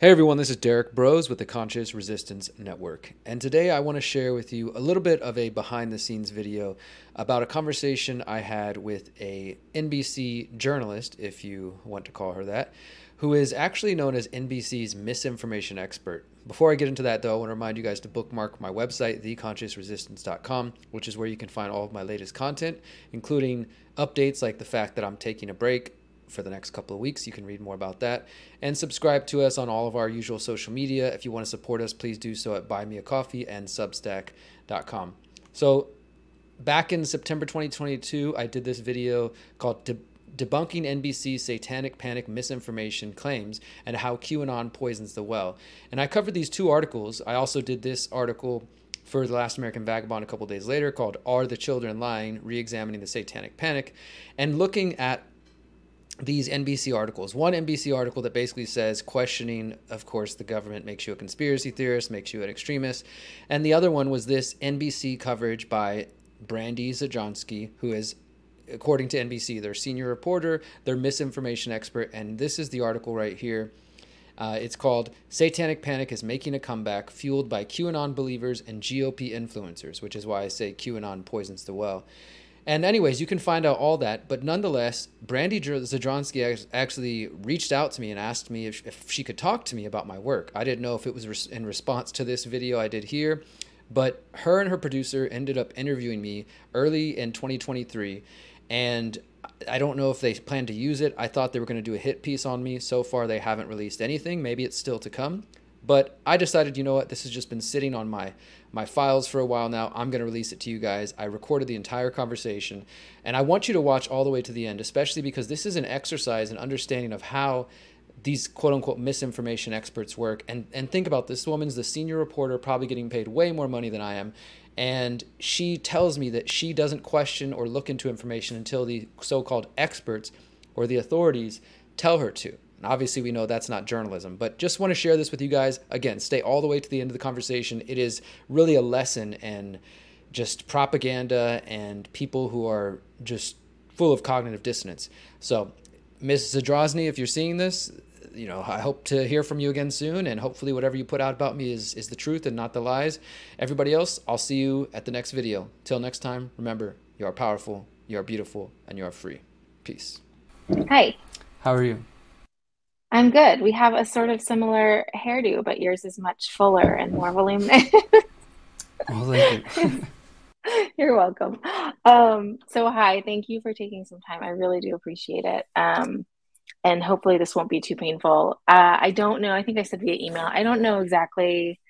Hey everyone, this is Derrick Broze with the Conscious Resistance Network. And today I want to share with you a little bit of a behind the scenes video about a conversation I had with a NBC journalist, if you want to call her that, who is actually known as NBC's misinformation expert. Before I get into that though, I want to remind you guys to bookmark my website, theconsciousresistance.com, which is where you can find all of my latest content, including updates like the fact that I'm taking a break for the next couple of weeks. You can read more about that. And subscribe to us on all of our usual social media. If you want to support us, please do so at buymeacoffee and substack.com. So, back in September 2022, I did this video called De- Debunking NBC's Satanic Panic Misinformation Claims and How QAnon Poisons the Well. And I covered these two articles. I also did this article for the Last American Vagabond a couple days later called Are the Children Lying? Re-examining the Satanic Panic and looking at these NBC articles. One NBC article that basically says questioning, of course, the government makes you a conspiracy theorist, makes you an extremist. And the other one was this NBC coverage by Brandy Zadrozny, who is, according to NBC, their senior reporter, their misinformation expert. And this is the article right here. Uh, it's called Satanic Panic is Making a Comeback, Fueled by QAnon Believers and GOP Influencers, which is why I say QAnon poisons the well. And anyways, you can find out all that. But nonetheless, Brandy Zadrozny actually reached out to me and asked me if, if she could talk to me about my work. I didn't know if it was in response to this video I did here, but her and her producer ended up interviewing me early in 2023. And I don't know if they plan to use it. I thought they were going to do a hit piece on me. So far, they haven't released anything. Maybe it's still to come. But I decided, you know what, this has just been sitting on my my files for a while now. I'm going to release it to you guys. I recorded the entire conversation, and I want you to watch all the way to the end, especially because this is an exercise in understanding of how these quote unquote misinformation experts work. And and think about this woman's the senior reporter, probably getting paid way more money than I am. And she tells me that she doesn't question or look into information until the so called experts or the authorities tell her to. And obviously, we know that's not journalism, but just want to share this with you guys. Again, stay all the way to the end of the conversation. It is really a lesson in just propaganda and people who are just full of cognitive dissonance. So, Ms. Zadrozny, if you're seeing this, you know, I hope to hear from you again soon, and hopefully, whatever you put out about me is, is the truth and not the lies. Everybody else, I'll see you at the next video. Till next time, remember, you are powerful, you are beautiful, and you are free. Peace. Hi. How are you? I'm good. We have a sort of similar hairdo, but yours is much fuller and more voluminous. well, thank you. You're welcome. Um, so, hi, thank you for taking some time. I really do appreciate it. Um, and hopefully, this won't be too painful. Uh, I don't know. I think I said via email. I don't know exactly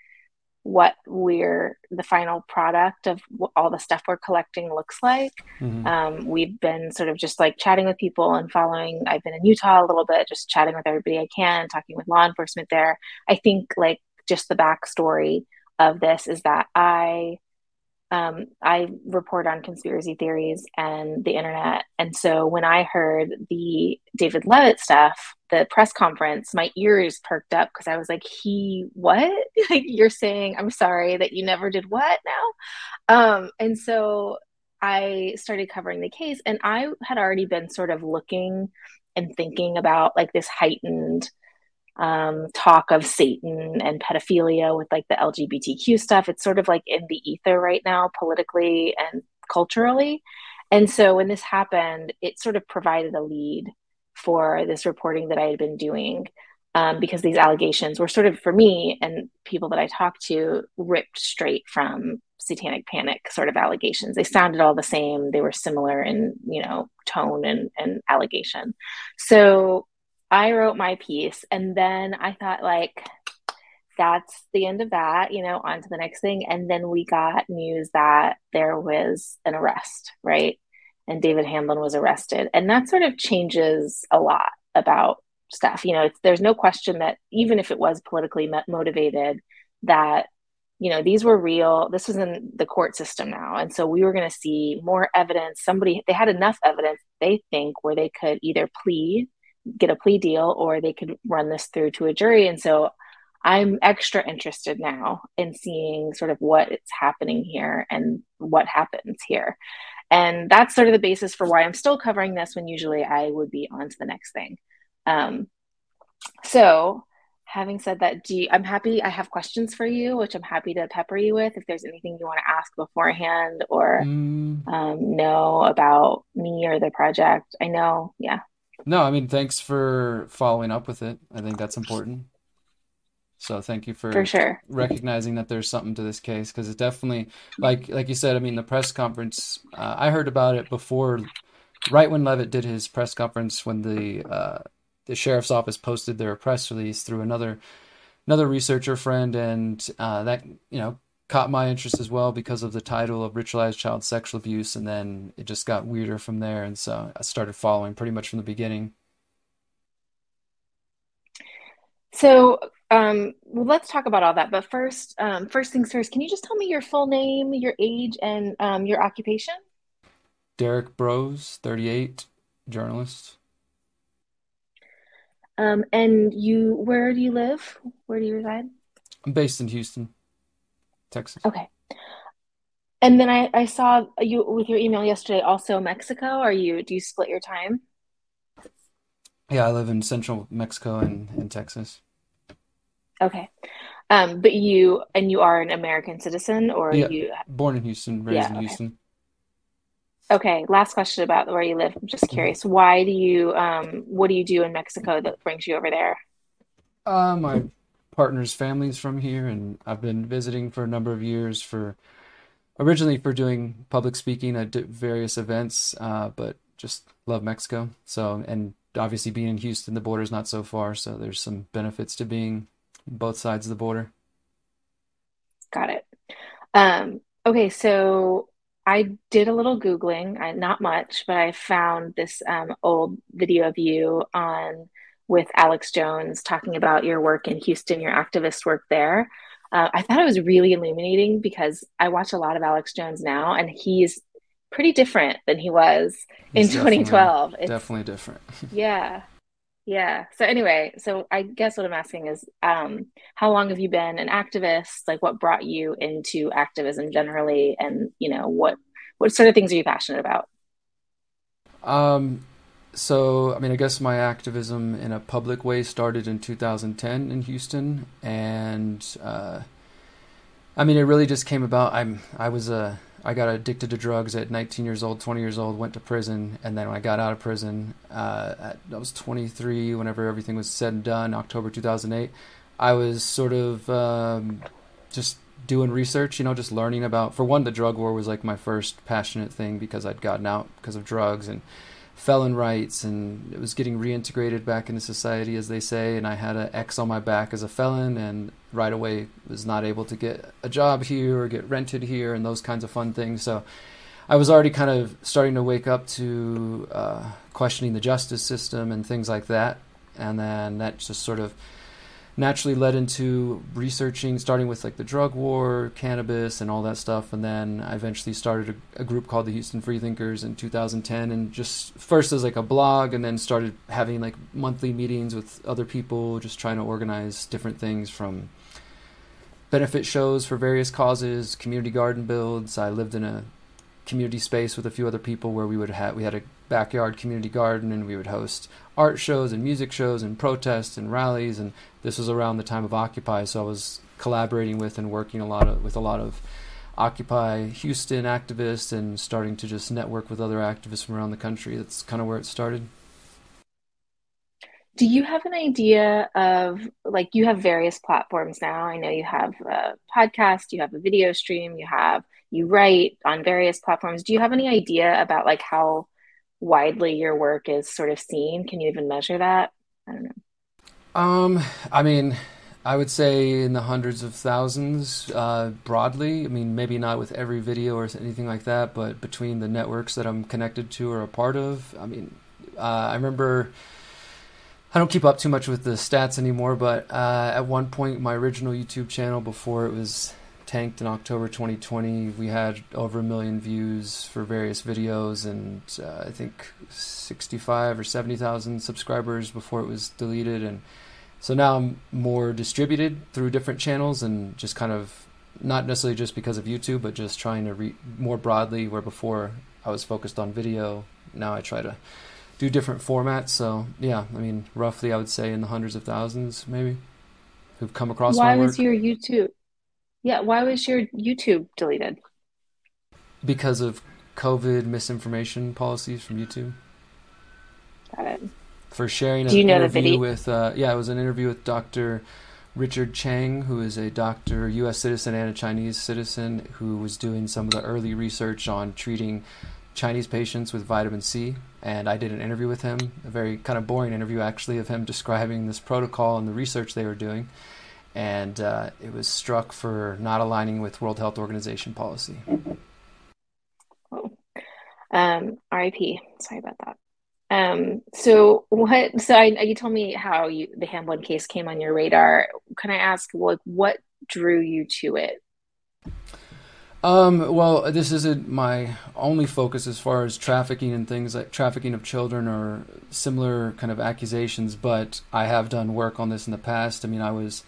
what we're the final product of all the stuff we're collecting looks like. Mm-hmm. Um, we've been sort of just like chatting with people and following. I've been in Utah a little bit, just chatting with everybody I can, talking with law enforcement there. I think like just the backstory of this is that I um, I report on conspiracy theories and the internet. And so when I heard the David Leavitt stuff, the press conference, my ears perked up because I was like, he, what? like, you're saying, I'm sorry that you never did what now? Um, and so I started covering the case, and I had already been sort of looking and thinking about like this heightened um, talk of Satan and pedophilia with like the LGBTQ stuff. It's sort of like in the ether right now, politically and culturally. And so when this happened, it sort of provided a lead for this reporting that I had been doing um, because these allegations were sort of, for me and people that I talked to, ripped straight from satanic panic sort of allegations. They sounded all the same. They were similar in, you know, tone and, and allegation. So I wrote my piece and then I thought like that's the end of that, you know, on to the next thing. And then we got news that there was an arrest, right? And David Hamblin was arrested. And that sort of changes a lot about stuff. You know, there's no question that even if it was politically motivated, that, you know, these were real. This was in the court system now. And so we were going to see more evidence. Somebody, they had enough evidence, they think, where they could either plea get a plea deal or they could run this through to a jury. And so I'm extra interested now in seeing sort of what is happening here and what happens here. And that's sort of the basis for why I'm still covering this when usually I would be on to the next thing. Um, so having said that, do you, I'm happy. I have questions for you, which I'm happy to pepper you with. If there's anything you want to ask beforehand or mm. um, know about me or the project, I know. Yeah. No, I mean, thanks for following up with it. I think that's important. So thank you for, for sure. recognizing that there's something to this case because it definitely, like like you said, I mean, the press conference. Uh, I heard about it before, right when Leavitt did his press conference when the uh, the sheriff's office posted their press release through another another researcher friend, and uh, that you know caught my interest as well because of the title of ritualized child sexual abuse, and then it just got weirder from there, and so I started following pretty much from the beginning. So um, well, let's talk about all that. But first, um, first things first, can you just tell me your full name, your age, and um, your occupation? Derrick Broze 38, journalist. Um, and you, where do you live? Where do you reside? I'm based in Houston, Texas. Okay. And then I, I saw you with your email yesterday, also Mexico. Are you, do you split your time? Yeah, I live in central Mexico and in Texas. Okay. Um, but you, and you are an American citizen or yeah, you? Born in Houston, raised yeah, in okay. Houston. Okay, last question about where you live. I'm just mm-hmm. curious. Why do you um what do you do in Mexico that brings you over there? Uh my partner's families from here and I've been visiting for a number of years for originally for doing public speaking at various events, uh, but just love Mexico. So and obviously being in Houston, the border's not so far, so there's some benefits to being both sides of the border. Got it. Um okay, so I did a little Googling, I, not much, but I found this um, old video of you on with Alex Jones talking about your work in Houston, your activist work there. Uh, I thought it was really illuminating because I watch a lot of Alex Jones now, and he's pretty different than he was he's in 2012. Definitely, definitely different. yeah, yeah. So anyway, so I guess what I'm asking is, um, how long have you been an activist? Like, what brought you into activism generally, and you know, what what sort of things are you passionate about? Um, so I mean, I guess my activism in a public way started in 2010 in Houston, and uh, I mean, it really just came about. I'm I was a I got addicted to drugs at 19 years old, 20 years old, went to prison, and then when I got out of prison, uh, at, I was 23. Whenever everything was said and done, October 2008, I was sort of um, just doing research, you know, just learning about. For one, the drug war was like my first passionate thing because I'd gotten out because of drugs and felon rights, and it was getting reintegrated back into society, as they say. And I had an X on my back as a felon, and right away was not able to get a job here or get rented here and those kinds of fun things. So I was already kind of starting to wake up to uh, questioning the justice system and things like that. And then that just sort of naturally led into researching, starting with like the drug war, cannabis, and all that stuff. And then I eventually started a, a, group called the Houston Freethinkers in 2010, and just first as like a blog, and then started having like monthly meetings with other people, just trying to organize different things from benefit shows for various causes, community garden builds. I lived in a community space with a few other people where we would have we had a backyard community garden and we would host art shows and music shows and protests and rallies and this was around the time of occupy so i was collaborating with and working a lot of, with a lot of occupy houston activists and starting to just network with other activists from around the country. That's kind of where it started do you have an idea of like you have various platforms now. I know you have a podcast you have a video stream you have you write on various platforms. Do you have any idea about like how widely your work is sort of seen? Can you even measure that? I don't know. Um i mean i would say in the hundreds of thousands uh, broadly. I mean maybe not with every video or anything like that but between the networks that i'm connected to or a part of i mean uh, i remember I don't keep up too much with the stats anymore, but uh, at one point, my original YouTube channel before it was tanked in October 2020, we had over a million views for various videos, and uh, I think 65 or 70,000 subscribers before it was deleted. And so now I'm more distributed through different channels and just kind of not necessarily just because of YouTube, but just trying to reach more broadly. Where before I was focused on video, now I try to do different formats. So yeah, I mean, roughly I would say in the hundreds of thousands, maybe. who've come across why was your YouTube? Yeah, why was your YouTube deleted? Because of COVID misinformation policies from YouTube. Got it. For sharing an interview with, uh, yeah, it was an interview with Dr. Richard Cheng, who is a doctor, U.S. citizen and a Chinese citizen, who was doing some of the early research on treating Chinese patients with vitamin C. And I did an interview with him, a very kind of boring interview actually, of him describing this protocol and the research they were doing. And uh, it was struck for not aligning with World Health Organization policy. Oh. Um, RIP. Sorry about that. Um, so what, so I, you told me how you, the Hamblin case came on your radar. Can I ask, like, what drew you to it? Um, well, this isn't my only focus as far as trafficking and things like trafficking of children or similar kind of accusations, but I have done work on this in the past. I mean, I was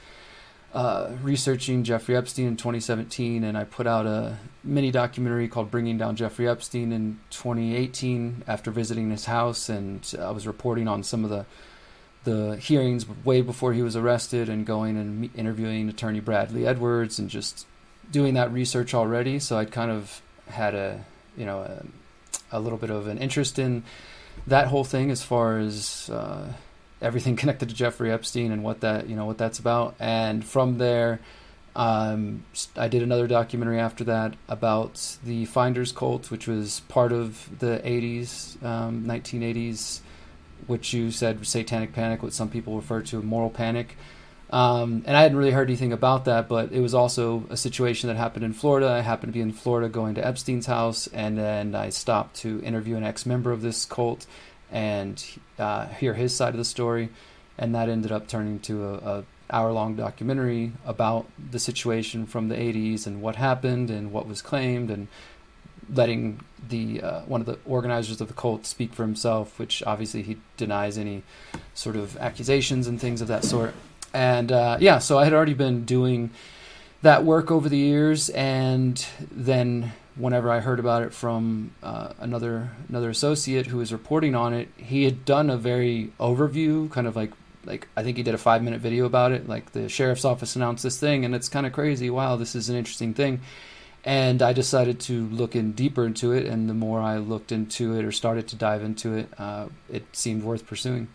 uh, researching Jeffrey Epstein in 2017, and I put out a mini documentary called Bringing Down Jeffrey Epstein in 2018 after visiting his house, and I was reporting on some of the the hearings way before he was arrested and going and interviewing attorney Bradley Edwards and just doing that research already, so I'd kind of had a you know a, a little bit of an interest in that whole thing as far as uh, everything connected to Jeffrey Epstein and what that you know what that's about. And from there, um, I did another documentary after that about the Finders cult, which was part of the 80s, um, 1980s, which you said satanic panic, what some people refer to as moral panic. Um, and I hadn't really heard anything about that, but it was also a situation that happened in Florida. I happened to be in Florida going to Epstein's house, and then I stopped to interview an ex member of this cult and uh, hear his side of the story. And that ended up turning to a, a hour long documentary about the situation from the 80s and what happened and what was claimed and letting the uh, one of the organizers of the cult speak for himself, which obviously he denies any sort of accusations and things of that sort and uh, yeah, so I had already been doing that work over the years, and then whenever I heard about it from uh, another another associate who was reporting on it, he had done a very overview, kind of like like I think he did a five minute video about it. Like the sheriff's office announced this thing, and it's kind of crazy. Wow, this is an interesting thing. And I decided to look in deeper into it, and the more I looked into it or started to dive into it, uh, it seemed worth pursuing.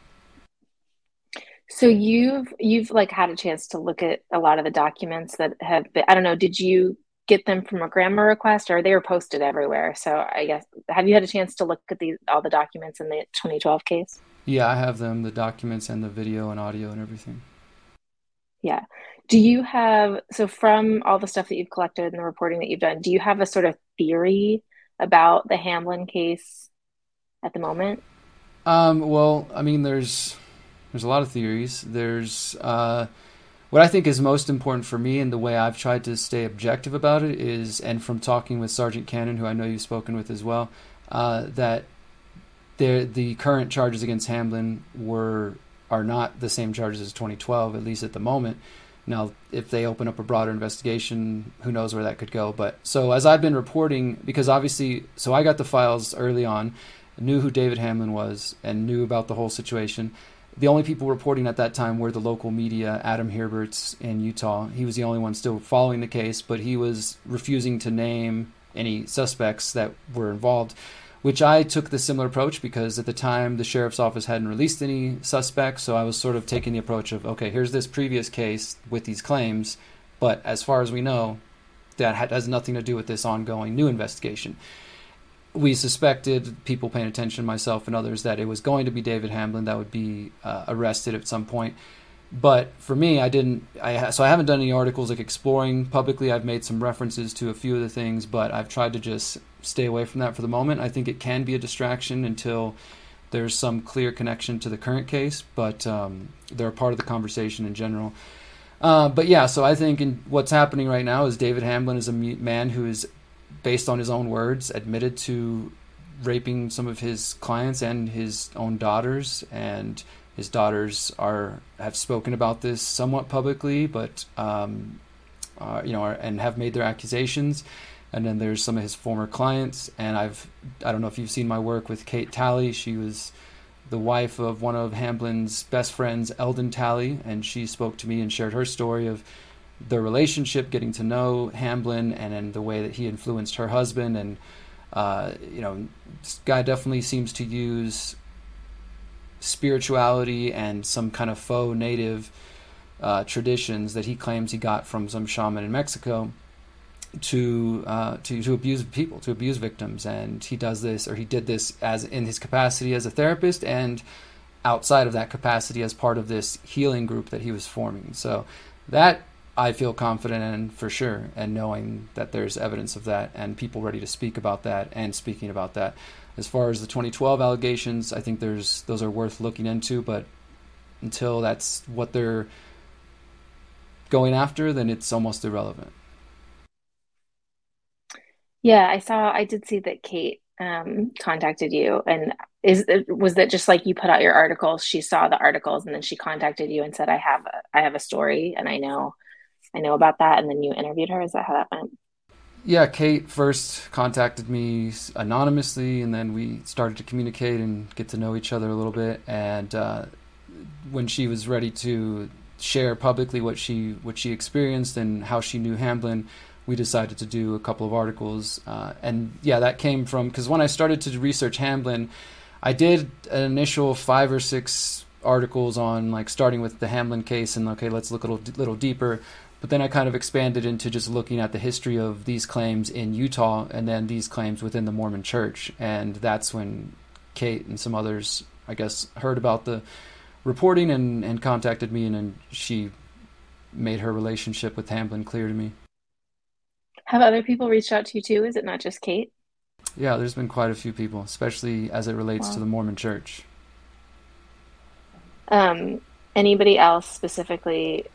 So you've you've like had a chance to look at a lot of the documents that have been I don't know, did you get them from a GRAMA request or they were posted everywhere? So I guess have you had a chance to look at these all the documents in the 2012 case? Yeah, I have them, the documents and the video and audio and everything. Yeah. Do you have so from all the stuff that you've collected and the reporting that you've done, do you have a sort of theory about the Hamblin case at the moment? Um, well, I mean, there's there's a lot of theories. There's uh, what I think is most important for me, and the way I've tried to stay objective about it is, and from talking with Sergeant Cannon, who I know you've spoken with as well, uh, that the current charges against Hamblin were are not the same charges as 2012, at least at the moment. Now, if they open up a broader investigation, who knows where that could go. But so as I've been reporting, because obviously, so I got the files early on, knew who David Hamblin was, and knew about the whole situation the only people reporting at that time were the local media, Adam Herbets in Utah. He was the only one still following the case, but he was refusing to name any suspects that were involved, which I took the similar approach because at the time the sheriff's office hadn't released any suspects. So I was sort of taking the approach of, okay, here's this previous case with these claims, but as far as we know, that has nothing to do with this ongoing new investigation we suspected people paying attention, myself and others, that it was going to be David Hamblin that would be uh, arrested at some point. But for me, I didn't. I so I haven't done any articles like exploring publicly. I've made some references to a few of the things, but I've tried to just stay away from that for the moment. I think it can be a distraction until there's some clear connection to the current case, but um, they're a part of the conversation in general. Uh, but yeah, so I think in, what's happening right now is David Hamblin is a man who is based on his own words, admitted to raping some of his clients and his own daughters. And his daughters are have spoken about this somewhat publicly, but um, uh, you know, are, and have made their accusations. And then there's some of his former clients, and I've I don't know if you've seen my work with Kate Talley. She was the wife of one of Hamblin's best friends, Eldon Talley, and she spoke to me and shared her story of their relationship, getting to know Hamblin, and then the way that he influenced her husband. And uh, you know, this guy definitely seems to use spirituality and some kind of faux native uh, traditions that he claims he got from some shaman in Mexico to uh, to to abuse people, to abuse victims, and he does this or he did this as in his capacity as a therapist and outside of that capacity as part of this healing group that he was forming. So that I feel confident in for sure, and knowing that there's evidence of that and people ready to speak about that and speaking about that. As far as the 2012 allegations, I think there's those are worth looking into, but until that's what they're going after, then it's almost irrelevant. Yeah, I saw. I did see that Kate um, contacted you, and is was that just like you put out your articles? She saw the articles, and then she contacted you and said, "I have a, I have a story, and I know, I know about that." And then you interviewed her. Is that how that went? Yeah, Kate first contacted me anonymously, and then we started to communicate and get to know each other a little bit. And uh, when she was ready to share publicly what she what she experienced and how she knew Hamblin, we decided to do a couple of articles. Uh, and yeah, that came from because when I started to research Hamblin, I did an initial five or six articles on like starting with the Hamblin case and okay, let's look a little, little deeper. But then I kind of expanded into just looking at the history of these claims in Utah and then these claims within the Mormon Church. And that's when Kate and some others, I guess, heard about the reporting and, and contacted me, and then she made her relationship with Hamblin clear to me. Have other people reached out to you too? Is it not just Kate? Yeah, there's been quite a few people, especially as it relates wow. to the Mormon Church. Um, anybody else specifically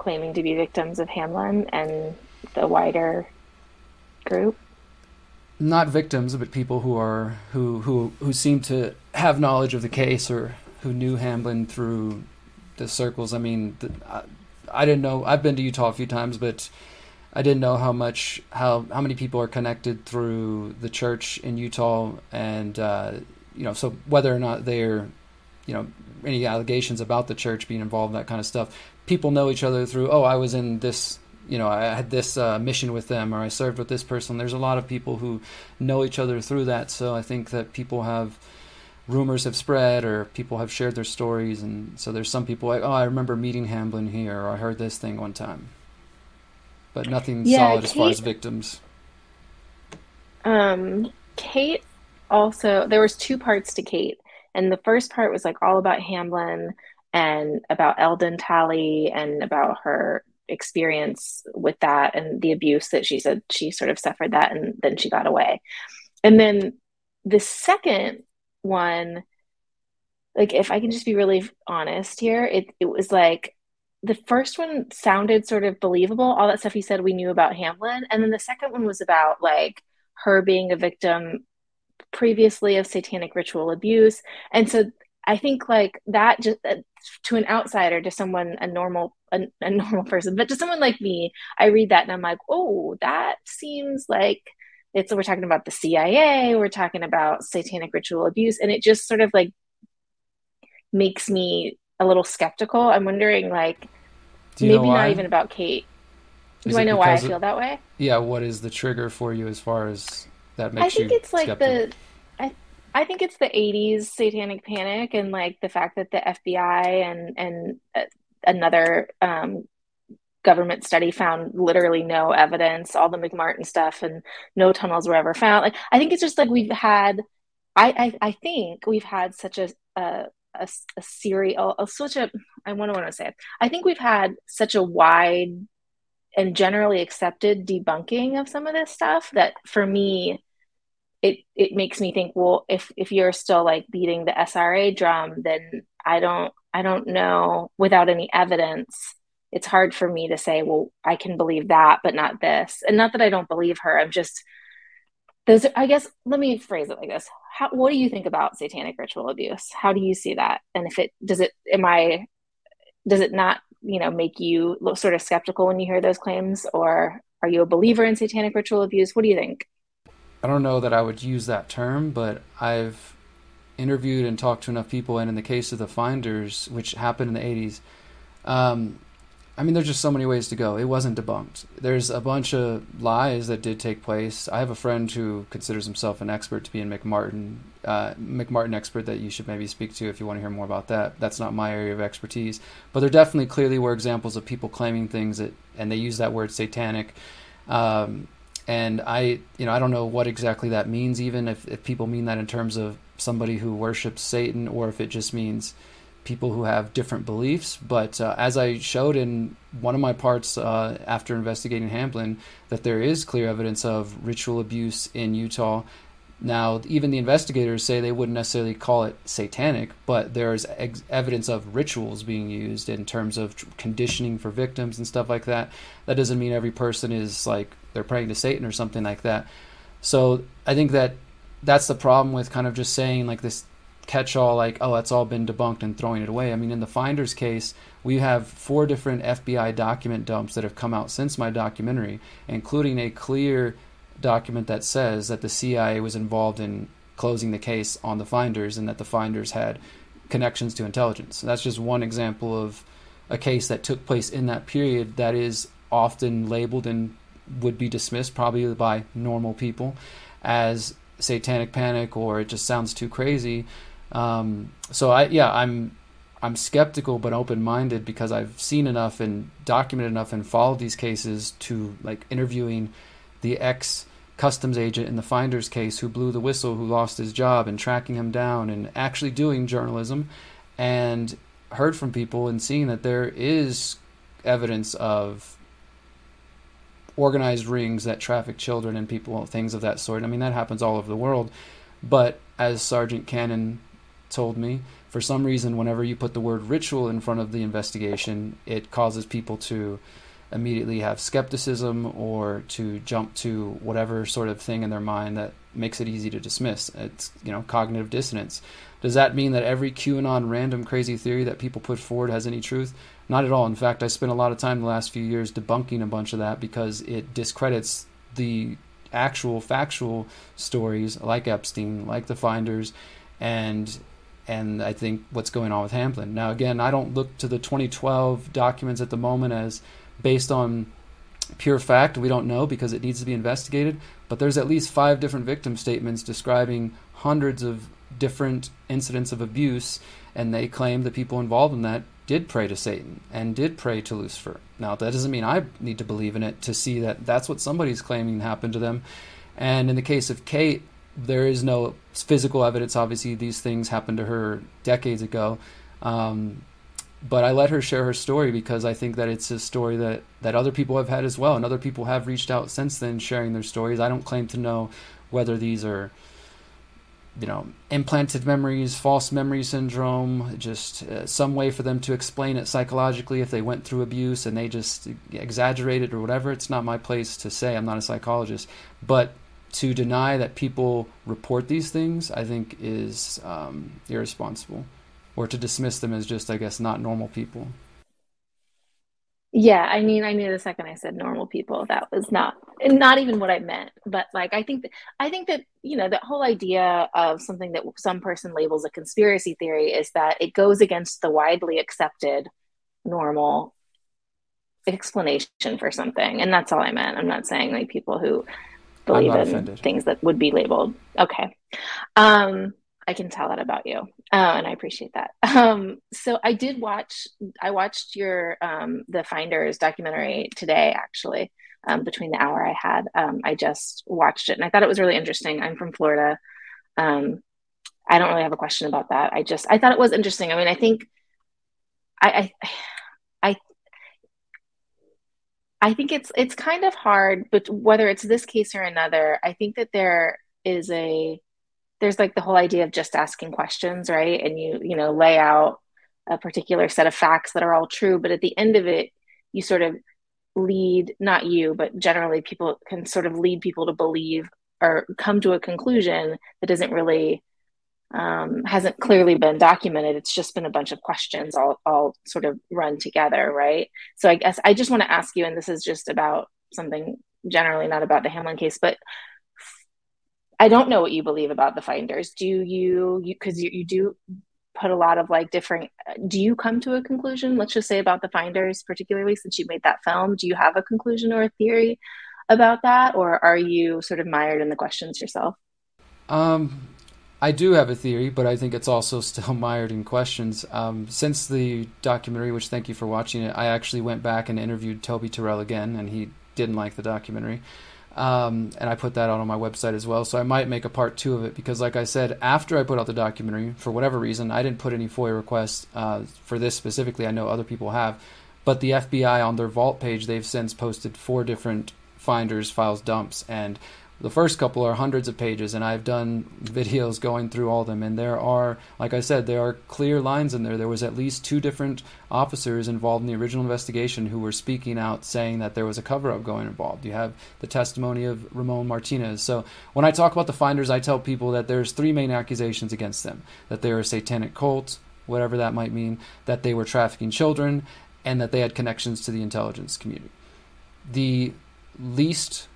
claiming to be victims of Hamblin and the wider group? Not victims, but people who are who who who seem to have knowledge of the case or who knew Hamblin through the circles. I mean, the, I, I didn't know. I've been to Utah a few times, but I didn't know how much how how many people are connected through the church in Utah, and uh, you know, so whether or not they're you know any allegations about the church being involved in that kind of stuff, people know each other through. Oh, I was in this. You know, I had this uh, mission with them, or I served with this person. There's a lot of people who know each other through that. So I think that people have rumors have spread or people have shared their stories and so there's some people like oh i remember meeting hamblin here or i heard this thing one time but nothing yeah, solid Kate, as far as victims um kate also there was two parts to kate and the first part was like all about hamblin and about eldon Talley and about her experience with that and the abuse that she said she sort of suffered that and then she got away and then the second one like if i can just be really honest here it, it was like the first one sounded sort of believable all that stuff he said we knew about Hamblin. and then the second one was about like her being a victim previously of satanic ritual abuse and so i think like that just uh, to an outsider to someone a normal a, a normal person but to someone like me i read that and i'm like oh that seems like it's we're talking about the CIA, we're talking about satanic ritual abuse, and it just sort of like makes me a little skeptical. I'm wondering, like, maybe not even about Kate. Is Do I know why I feel that way? Yeah, what is the trigger for you as far as that makes I think you it's like the I think it's the 80s satanic panic and like the fact that the FBI and and uh, another um, government study found literally no evidence, all the McMartin stuff, and no tunnels were ever found. Like I think it's just like we've had, I I, I think we've had such a a, a, a series, a, a, such a I want to want to say, I think we've had such a wide and generally accepted debunking of some of this stuff that for me. It, it makes me think well if if you're still like beating the SRA drum then I don't I don't know without any evidence it's hard for me to say, well, I can believe that, but not this. And not that I don't believe her. I'm just those. I guess let me phrase it like this: How, What do you think about satanic ritual abuse? How do you see that? And if it does it, am I? Does it not, you know, make you look sort of skeptical when you hear those claims, or are you a believer in satanic ritual abuse? What do you think? I don't know that I would use that term, but I've interviewed and talked to enough people, and in the case of the finders, which happened in the 80s, um, I mean, there's just so many ways to go. It wasn't debunked. There's a bunch of lies that did take place. I have a friend who considers himself an expert to be in McMartin, uh, McMartin expert that you should maybe speak to if you want to hear more about that. That's not my area of expertise, but there definitely clearly were examples of people claiming things that, and they use that word satanic. Um, and I, you know, I don't know what exactly that means. Even if, if people mean that in terms of somebody who worships Satan, or if it just means people who have different beliefs. But uh, as I showed in one of my parts uh, after investigating Hamblin, that there is clear evidence of ritual abuse in Utah. Now, even the investigators say they wouldn't necessarily call it satanic, but there's ex- evidence of rituals being used in terms of conditioning for victims and stuff like that. That doesn't mean every person is like they're praying to Satan or something like that. So I think that that's the problem with kind of just saying like this catch all like oh that's all been debunked and throwing it away i mean in the finders case we have four different fbi document dumps that have come out since my documentary including a clear document that says that the cia was involved in closing the case on the finders and that the finders had connections to intelligence that's just one example of a case that took place in that period that is often labeled and would be dismissed probably by normal people as satanic panic or it just sounds too crazy. Um, so I yeah I'm I'm skeptical but open minded because I've seen enough and documented enough and followed these cases to like interviewing the ex customs agent in the finder's case who blew the whistle who lost his job and tracking him down and actually doing journalism and heard from people and seeing that there is evidence of organized rings that traffic children and people things of that sort i mean that happens all over the world but as sergeant cannon told me. For some reason, whenever you put the word ritual in front of the investigation, it causes people to immediately have skepticism or to jump to whatever sort of thing in their mind that makes it easy to dismiss. It's, you know, cognitive dissonance. Does that mean that every QAnon random crazy theory that people put forward has any truth? Not at all. In fact, I spent a lot of time the last few years debunking a bunch of that because it discredits the actual factual stories like Epstein, like the finders, and and I think what's going on with Hamblin. Now, again, I don't look to the 2012 documents at the moment as based on pure fact. We don't know because it needs to be investigated. But there's at least five different victim statements describing hundreds of different incidents of abuse, and they claim the people involved in that did pray to Satan and did pray to Lucifer. Now, that doesn't mean I need to believe in it to see that that's what somebody's claiming happened to them. And in the case of Kate, there is no physical evidence. Obviously, these things happened to her decades ago. Um, but I let her share her story because I think that it's a story that, that other people have had as well, and other people have reached out since then sharing their stories. I don't claim to know whether these are, you know, implanted memories, false memory syndrome, just uh, some way for them to explain it psychologically if they went through abuse and they just exaggerated or whatever. It's not my place to say. I'm not a psychologist, but to deny that people report these things, I think, is um, irresponsible, or to dismiss them as just, I guess, not normal people. Yeah, I mean, I knew the second I said normal people, that was not, not even what I meant. But like, I think that, I think that you know, that whole idea of something that some person labels a conspiracy theory is that it goes against the widely accepted normal explanation for something, and that's all I meant. I'm not saying like people who believe in offended. things that would be labeled. Okay. Um, I can tell that about you, uh, and I appreciate that. Um, so I did watch. I watched your um, the Finders documentary today, actually. Um, between the hour I had, um, I just watched it, and I thought it was really interesting. I'm from Florida. Um, I don't really have a question about that. I just I thought it was interesting. I mean, I think I, I I think it's it's kind of hard, but whether it's this case or another, I think that there is a there's like the whole idea of just asking questions, right? And you you know lay out a particular set of facts that are all true, but at the end of it, you sort of lead not you, but generally people can sort of lead people to believe or come to a conclusion that isn't really um, hasn't clearly been documented. It's just been a bunch of questions all, all sort of run together, right? So I guess I just want to ask you, and this is just about something generally not about the Hamblin case, but I don't know what you believe about the finders. Do you, because you, you, you do put a lot of like different, do you come to a conclusion, let's just say about the finders, particularly since you made that film? Do you have a conclusion or a theory about that? Or are you sort of mired in the questions yourself? Um, I do have a theory, but I think it's also still mired in questions. Um, since the documentary, which thank you for watching it, I actually went back and interviewed Toby Terrell again, and he didn't like the documentary. Um, and I put that out on my website as well. So I might make a part two of it because, like I said, after I put out the documentary, for whatever reason, I didn't put any FOIA requests uh, for this specifically. I know other people have, but the FBI on their Vault page, they've since posted four different finders, files, dumps, and the first couple are hundreds of pages, and I've done videos going through all of them. And there are, like I said, there are clear lines in there. There was at least two different officers involved in the original investigation who were speaking out, saying that there was a cover-up going involved. You have the testimony of Ramon Martinez. So when I talk about the finders, I tell people that there's three main accusations against them: that they're a satanic cult, whatever that might mean, that they were trafficking children, and that they had connections to the intelligence community. The least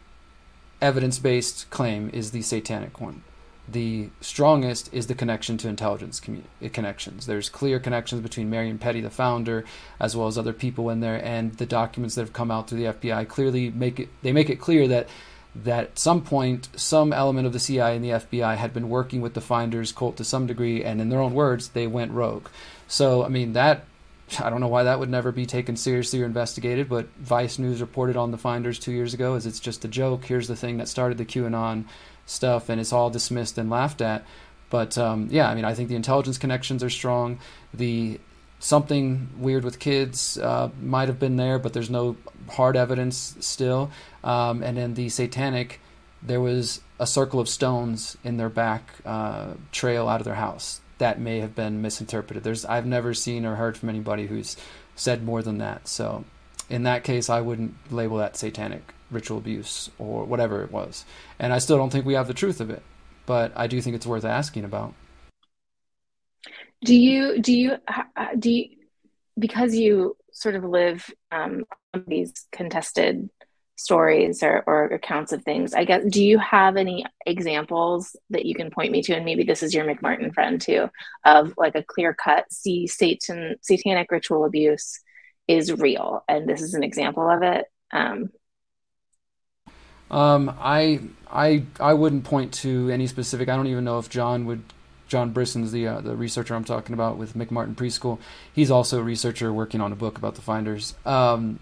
evidence based claim is the satanic one. The strongest is the connection to intelligence commu- eh, connections. There's clear connections between Marion Pettie, the founder, as well as other people in there, and the documents that have come out through the FBI clearly make it. They make it clear that that at some point, some element of the CIA and the FBI had been working with the Finders cult to some degree, and in their own words, they went rogue. So, I mean, that I don't know why that would never be taken seriously or investigated, but Vice News reported on the finders two years ago as it's just a joke. Here's the thing that started the QAnon stuff, and it's all dismissed and laughed at. But um, yeah, I mean, I think the intelligence connections are strong. The something weird with kids uh, might have been there, but there's no hard evidence still. Um, and then the satanic, there was a circle of stones in their back uh, trail out of their house that may have been misinterpreted. There's I've never seen or heard from anybody who's said more than that. So in that case, I wouldn't label that satanic ritual abuse or whatever it was. And I still don't think we have the truth of it, but I do think it's worth asking about. Do you do you do you because you sort of live um, these contested stories or, or accounts of things. I guess, do you have any examples that you can point me to? And maybe this is your McMartin friend too, of like a clear cut, see Satan, satanic ritual abuse is real. And this is an example of it. Um, um, I, I, I wouldn't point to any specific, I don't even know if John would John Brisson's the uh, the researcher I'm talking about with McMartin Preschool. He's also a researcher working on a book about the finders. Um,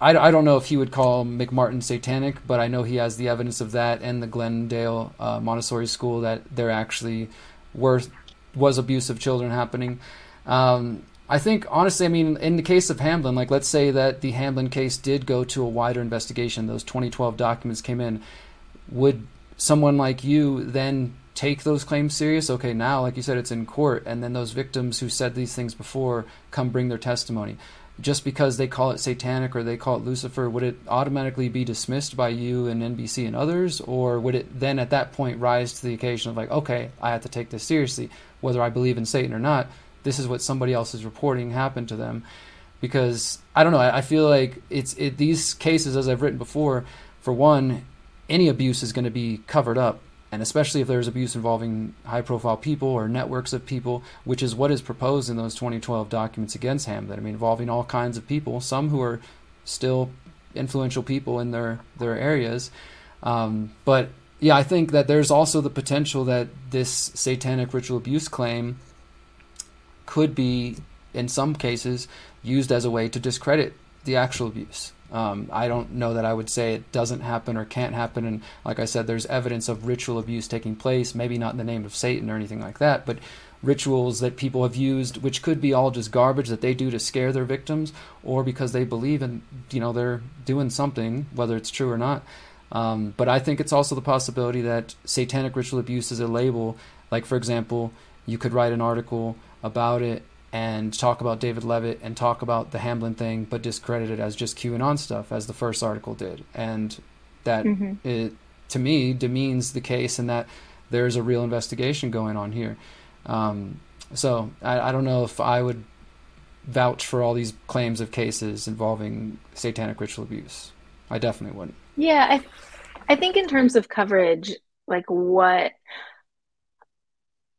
I, I don't know if he would call McMartin satanic, but I know he has the evidence of that and the Glendale uh, Montessori school that there actually were was abuse of children happening. Um, I think honestly, I mean, in the case of Hamblin, like let's say that the Hamblin case did go to a wider investigation, those 2012 documents came in, would someone like you then take those claims serious? Okay, now, like you said, it's in court, and then those victims who said these things before come bring their testimony just because they call it satanic or they call it Lucifer, would it automatically be dismissed by you and NBC and others? Or would it then at that point rise to the occasion of like, okay, I have to take this seriously, whether I believe in Satan or not? This is what somebody else is reporting happened to them. Because I don't know, I, I feel like it's it, these cases, as I've written before, for one, any abuse is going to be covered up and especially if there's abuse involving high profile people or networks of people, which is what is proposed in those 2012 documents against Hamblin. I mean, involving all kinds of people, some who are still influential people in their, their areas. Um, but yeah, I think that there's also the potential that this satanic ritual abuse claim could be, in some cases, used as a way to discredit the actual abuse. Um, I don't know that I would say it doesn't happen or can't happen. And like I said, there's evidence of ritual abuse taking place, maybe not in the name of Satan or anything like that, but rituals that people have used, which could be all just garbage that they do to scare their victims, or because they believe in, you know, they're doing something, whether it's true or not. Um, but I think it's also the possibility that satanic ritual abuse is a label. Like, for example, you could write an article about it and talk about David Leavitt and talk about the Hamblin thing, but discredit it as just QAnon stuff, as the first article did. And that, mm-hmm. it, to me, demeans the case and that there's a real investigation going on here. Um, so I, I, don't know if I would vouch for all these claims of cases involving satanic ritual abuse. I definitely wouldn't. Yeah, I, I think in terms of coverage, like what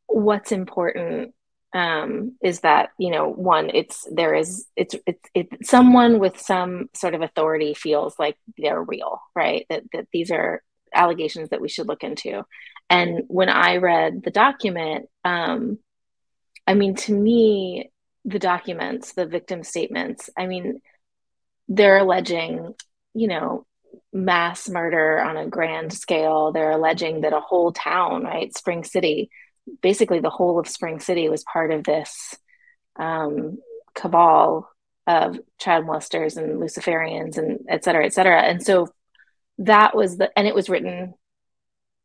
what's important um, is that you know one it's there is it's it's it, someone with some sort of authority feels like they're real right? That that these are allegations that we should look into. And when i read the document um, i mean to me the documents the victim statements i mean they're alleging you know mass murder on a grand scale. They're alleging that a whole town right spring city basically the whole of Spring City was part of this um, cabal of child molesters and Luciferians and et cetera, et cetera. And so that was the, and it was written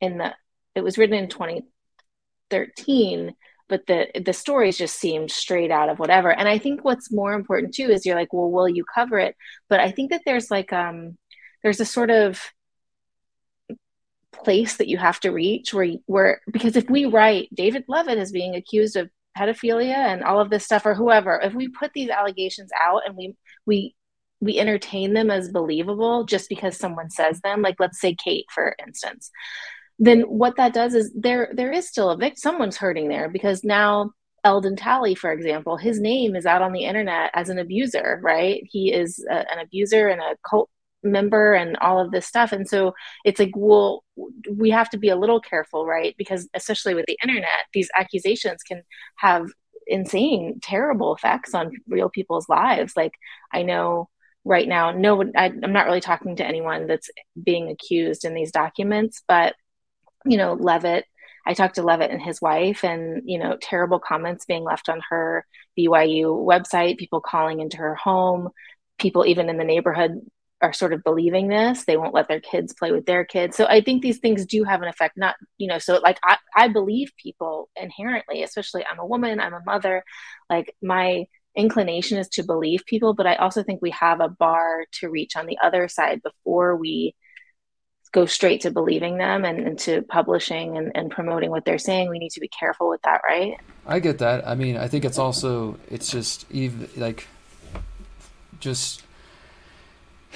in the, it was written in 2013, but the the stories just seemed straight out of whatever. And I think what's more important too is you're like, well, will you cover it? But I think that there's like um there's a sort of place that you have to reach where where because if we write David Leavitt is being accused of pedophilia and all of this stuff or whoever if we put these allegations out and we we we entertain them as believable just because someone says them like let's say Kate for instance then what that does is there there is still a victim someone's hurting there because now Eldon Talley, for example, his name is out on the internet as an abuser, right? He is a, an abuser and a cult member and all of this stuff. And so it's like well we have to be a little careful right? Because especially with the internet these accusations can have insane terrible effects on real people's lives. Like i know right now no I, i'm not really talking to anyone that's being accused in these documents but you know leavitt I talked to Leavitt and his wife, and you know, terrible comments being left on her BYU website, people calling into her home, people even in the neighborhood are sort of believing this they won't let their kids play with their kids. So i think these things do have an effect not you know so like i, I believe people inherently especially i'm a woman i'm a mother like my inclination is to believe people but i also think we have a bar to reach on the other side before we go straight to believing them and, and to publishing and, and promoting what they're saying. We need to be careful with that right? I get that. I mean i think it's also it's just even like just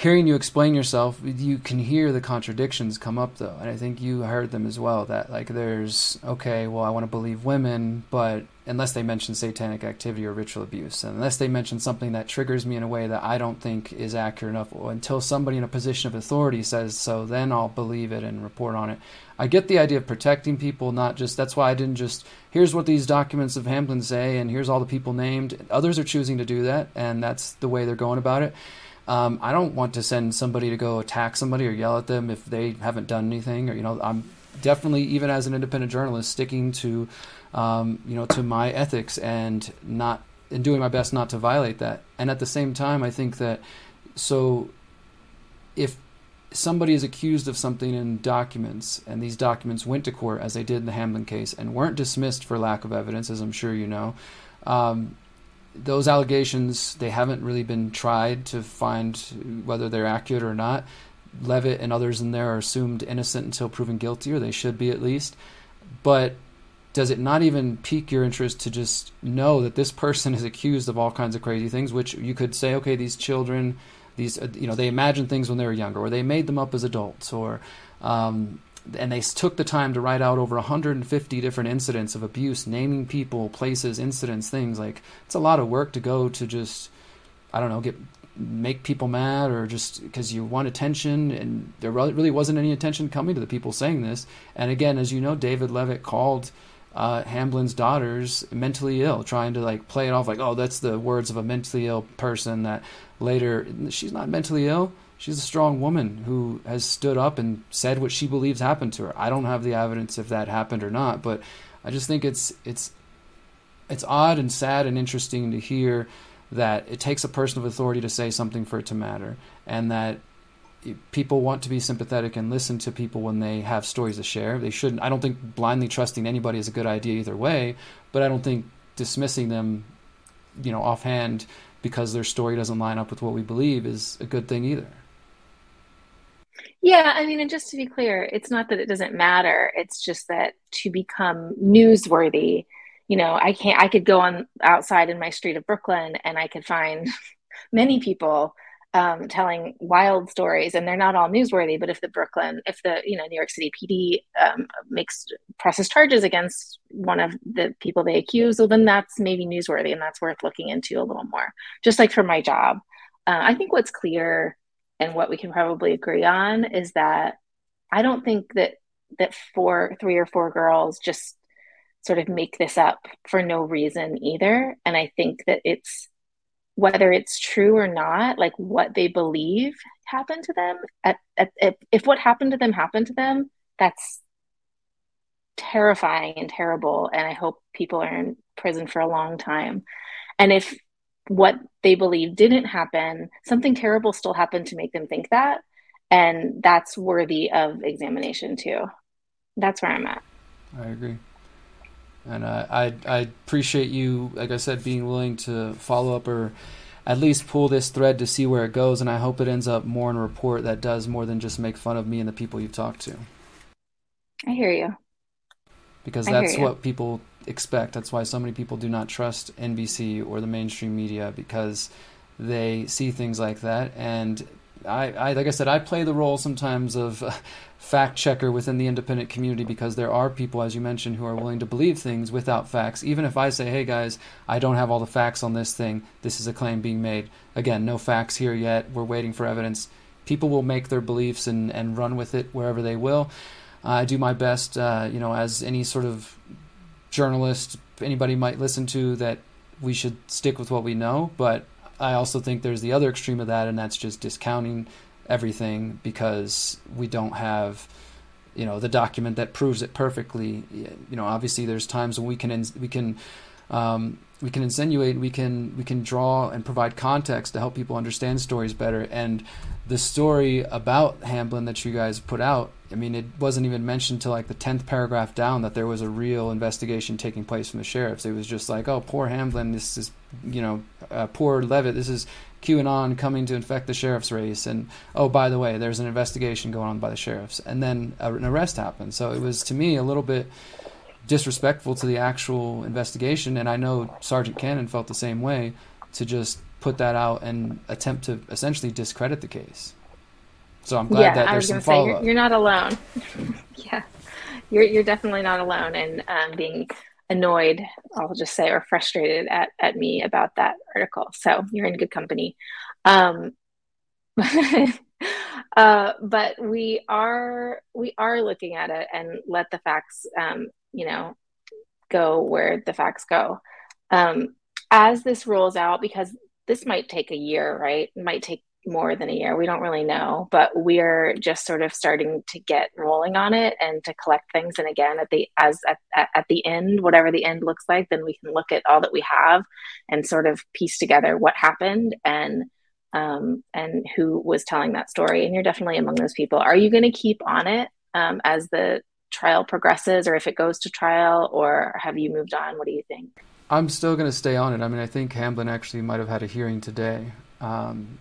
hearing you explain yourself, you can hear the contradictions come up though, and I think you heard them as well. That like there's okay, well I want to believe women, but unless they mention satanic activity or ritual abuse, and unless they mention something that triggers me in a way that I don't think is accurate enough, until somebody in a position of authority says so, then I'll believe it and report on it. I get the idea of protecting people, not just that's why I didn't just here's what these documents of Hamblin say, and here's all the people named. Others are choosing to do that, and that's the way they're going about it. Um, I don't want to send somebody to go attack somebody or yell at them if they haven't done anything. Or you know, I'm definitely even as an independent journalist sticking to um, you know to my ethics and not and doing my best not to violate that. And at the same time, I think that so if somebody is accused of something in documents and these documents went to court as they did in the Hamblin case and weren't dismissed for lack of evidence, as I'm sure you know. Um, those allegations they haven't really been tried to find whether they're accurate or not. Leavitt and others in there are assumed innocent until proven guilty, or they should be at least. But does it not even pique your interest to just know that this person is accused of all kinds of crazy things, which you could say, okay, these children, these you know, they imagined things when they were younger, or they made them up as adults, or um, and they took the time to write out over 150 different incidents of abuse, naming people, places, incidents, things. Like it's a lot of work to go to just, I don't know, get make people mad or just because you want attention, and there really wasn't any attention coming to the people saying this. And again, as you know, David Leavitt called uh, Hamblin's daughters mentally ill, trying to like play it off like, oh, that's the words of a mentally ill person. That later she's not mentally ill she's a strong woman who has stood up and said what she believes happened to her. I don't have the evidence if that happened or not, but I just think it's it's it's odd and sad and interesting to hear that it takes a person of authority to say something for it to matter, and that people want to be sympathetic and listen to people when they have stories to share. They shouldn't. I don't think blindly trusting anybody is a good idea either way, but I don't think dismissing them, you know, offhand because their story doesn't line up with what we believe is a good thing either. Yeah, I mean, and just to be clear, it's not that it doesn't matter. It's just that to become newsworthy, you know, I can't, I could go on outside in my street of Brooklyn and I could find many people um, telling wild stories, and they're not all newsworthy. But if the Brooklyn, if the you know New York City PD um, makes presses charges against one of the people they accuse, well, then that's maybe newsworthy, and that's worth looking into a little more. Just like for my job, uh, I think what's clear and what we can probably agree on is that I don't think that that four, three or four girls just sort of make this up for no reason either. And I think that it's whether it's true or not, like what they believe happened to them. At, at, if, if what happened to them happened to them, that's terrifying and terrible. And I hope people are in prison for a long time. And if what they believe didn't happen, something terrible still happened to make them think that. And that's worthy of examination too. That's where I'm at. I agree. And uh, I I appreciate you, like I said, being willing to follow up or at least pull this thread to see where it goes. And I hope it ends up more in a report that does more than just make fun of me and the people you've talked to. I hear you. Because that's what people expect. That's why so many people do not trust NBC or the mainstream media because they see things like that and I, I, like I said, I play the role sometimes of fact checker within the independent community because there are people, as you mentioned, who are willing to believe things without facts. Even if I say, "Hey guys, I don't have all the facts on this thing. This is a claim being made." Again, no facts here yet. We're waiting for evidence. People will make their beliefs and and run with it wherever they will. I do my best, uh, you know, as any sort of journalist anybody might listen to that we should stick with what we know, but I also think there's the other extreme of that, and that's just discounting everything because we don't have, you know, the document that proves it perfectly. You know, obviously there's times when we can we can um, we can insinuate, we can we can draw and provide context to help people understand stories better. And the story about Hamblin that you guys put out, I mean, it wasn't even mentioned to like the tenth paragraph down that there was a real investigation taking place from the sheriffs. It was just like, oh, poor Hamblin, this is you know, uh, poor Leavitt, this is QAnon coming to infect the sheriff's race, and oh, by the way, there's an investigation going on by the sheriffs, and then an arrest happened. So it was to me a little bit disrespectful to the actual investigation, and I know Sergeant Cannon felt the same way to just put that out and attempt to essentially discredit the case. So I'm glad yeah, that there's some follow up. You're, you're, not alone. yeah, you're you're definitely not alone in um, being annoyed, I'll just say, or frustrated at, at me about that article. So you're in good company. Um, uh, but we are we are looking at it and let the facts, um, you know, go where the facts go. Um, as this rolls out, because this might take a year, right? It might take more than a year. We don't really know, but we're just sort of starting to get rolling on it and to collect things. And again, at the as at, at the end, whatever the end looks like, then we can look at all that we have and sort of piece together what happened and um, and who was telling that story. And you're definitely among those people. Are you going to keep on it um, as the trial progresses, or if it goes to trial, or have you moved on? What do you think? I'm still going to stay on it. I mean, I think Hamblin actually might have had a hearing today. Um,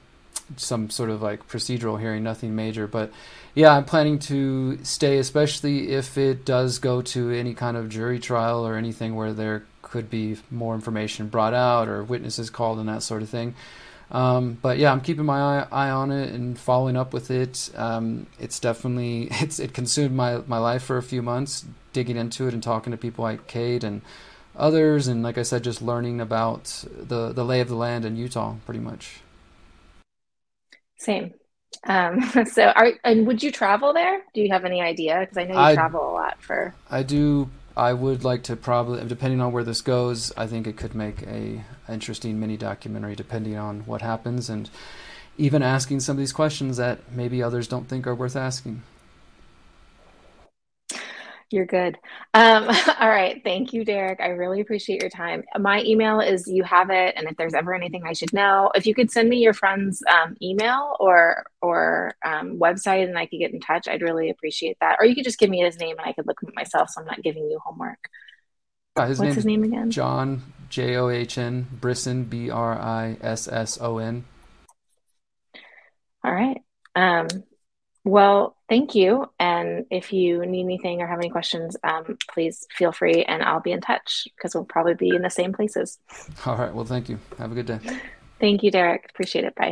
some sort of like procedural hearing, nothing major. But yeah, I'm planning to stay, especially if it does go to any kind of jury trial or anything where there could be more information brought out or witnesses called and that sort of thing. Um, but yeah, I'm keeping my eye, eye, on it and following up with it. Um, it's definitely it's it consumed my my life for a few months, digging into it and talking to people like Kate and others, and like I said, just learning about the the lay of the land in Utah, pretty much. Same. Um, so, are and would you travel there? Do you have any idea? Because I know you I, travel a lot for. I do. I would like to probably, depending on where this goes, I think it could make a interesting mini documentary, depending on what happens, and even asking some of these questions that maybe others don't think are worth asking. You're good. Um, all right. Thank you, Derrick. I really appreciate your time. My email is you have it, and if there's ever anything I should know, if you could send me your friend's um, email or or um, website, and I could get in touch, I'd really appreciate that. Or you could just give me his name, and I could look him up myself, so I'm not giving you homework. Uh, his What's his name again? John J O H N Brisson B R I S S O N. All right. Well, thank you. And if you need anything or have any questions, um, please feel free and I'll be in touch because we'll probably be in the same places. All right. Well, thank you. Have a good day. Thank you, Derrick. Appreciate it. Bye.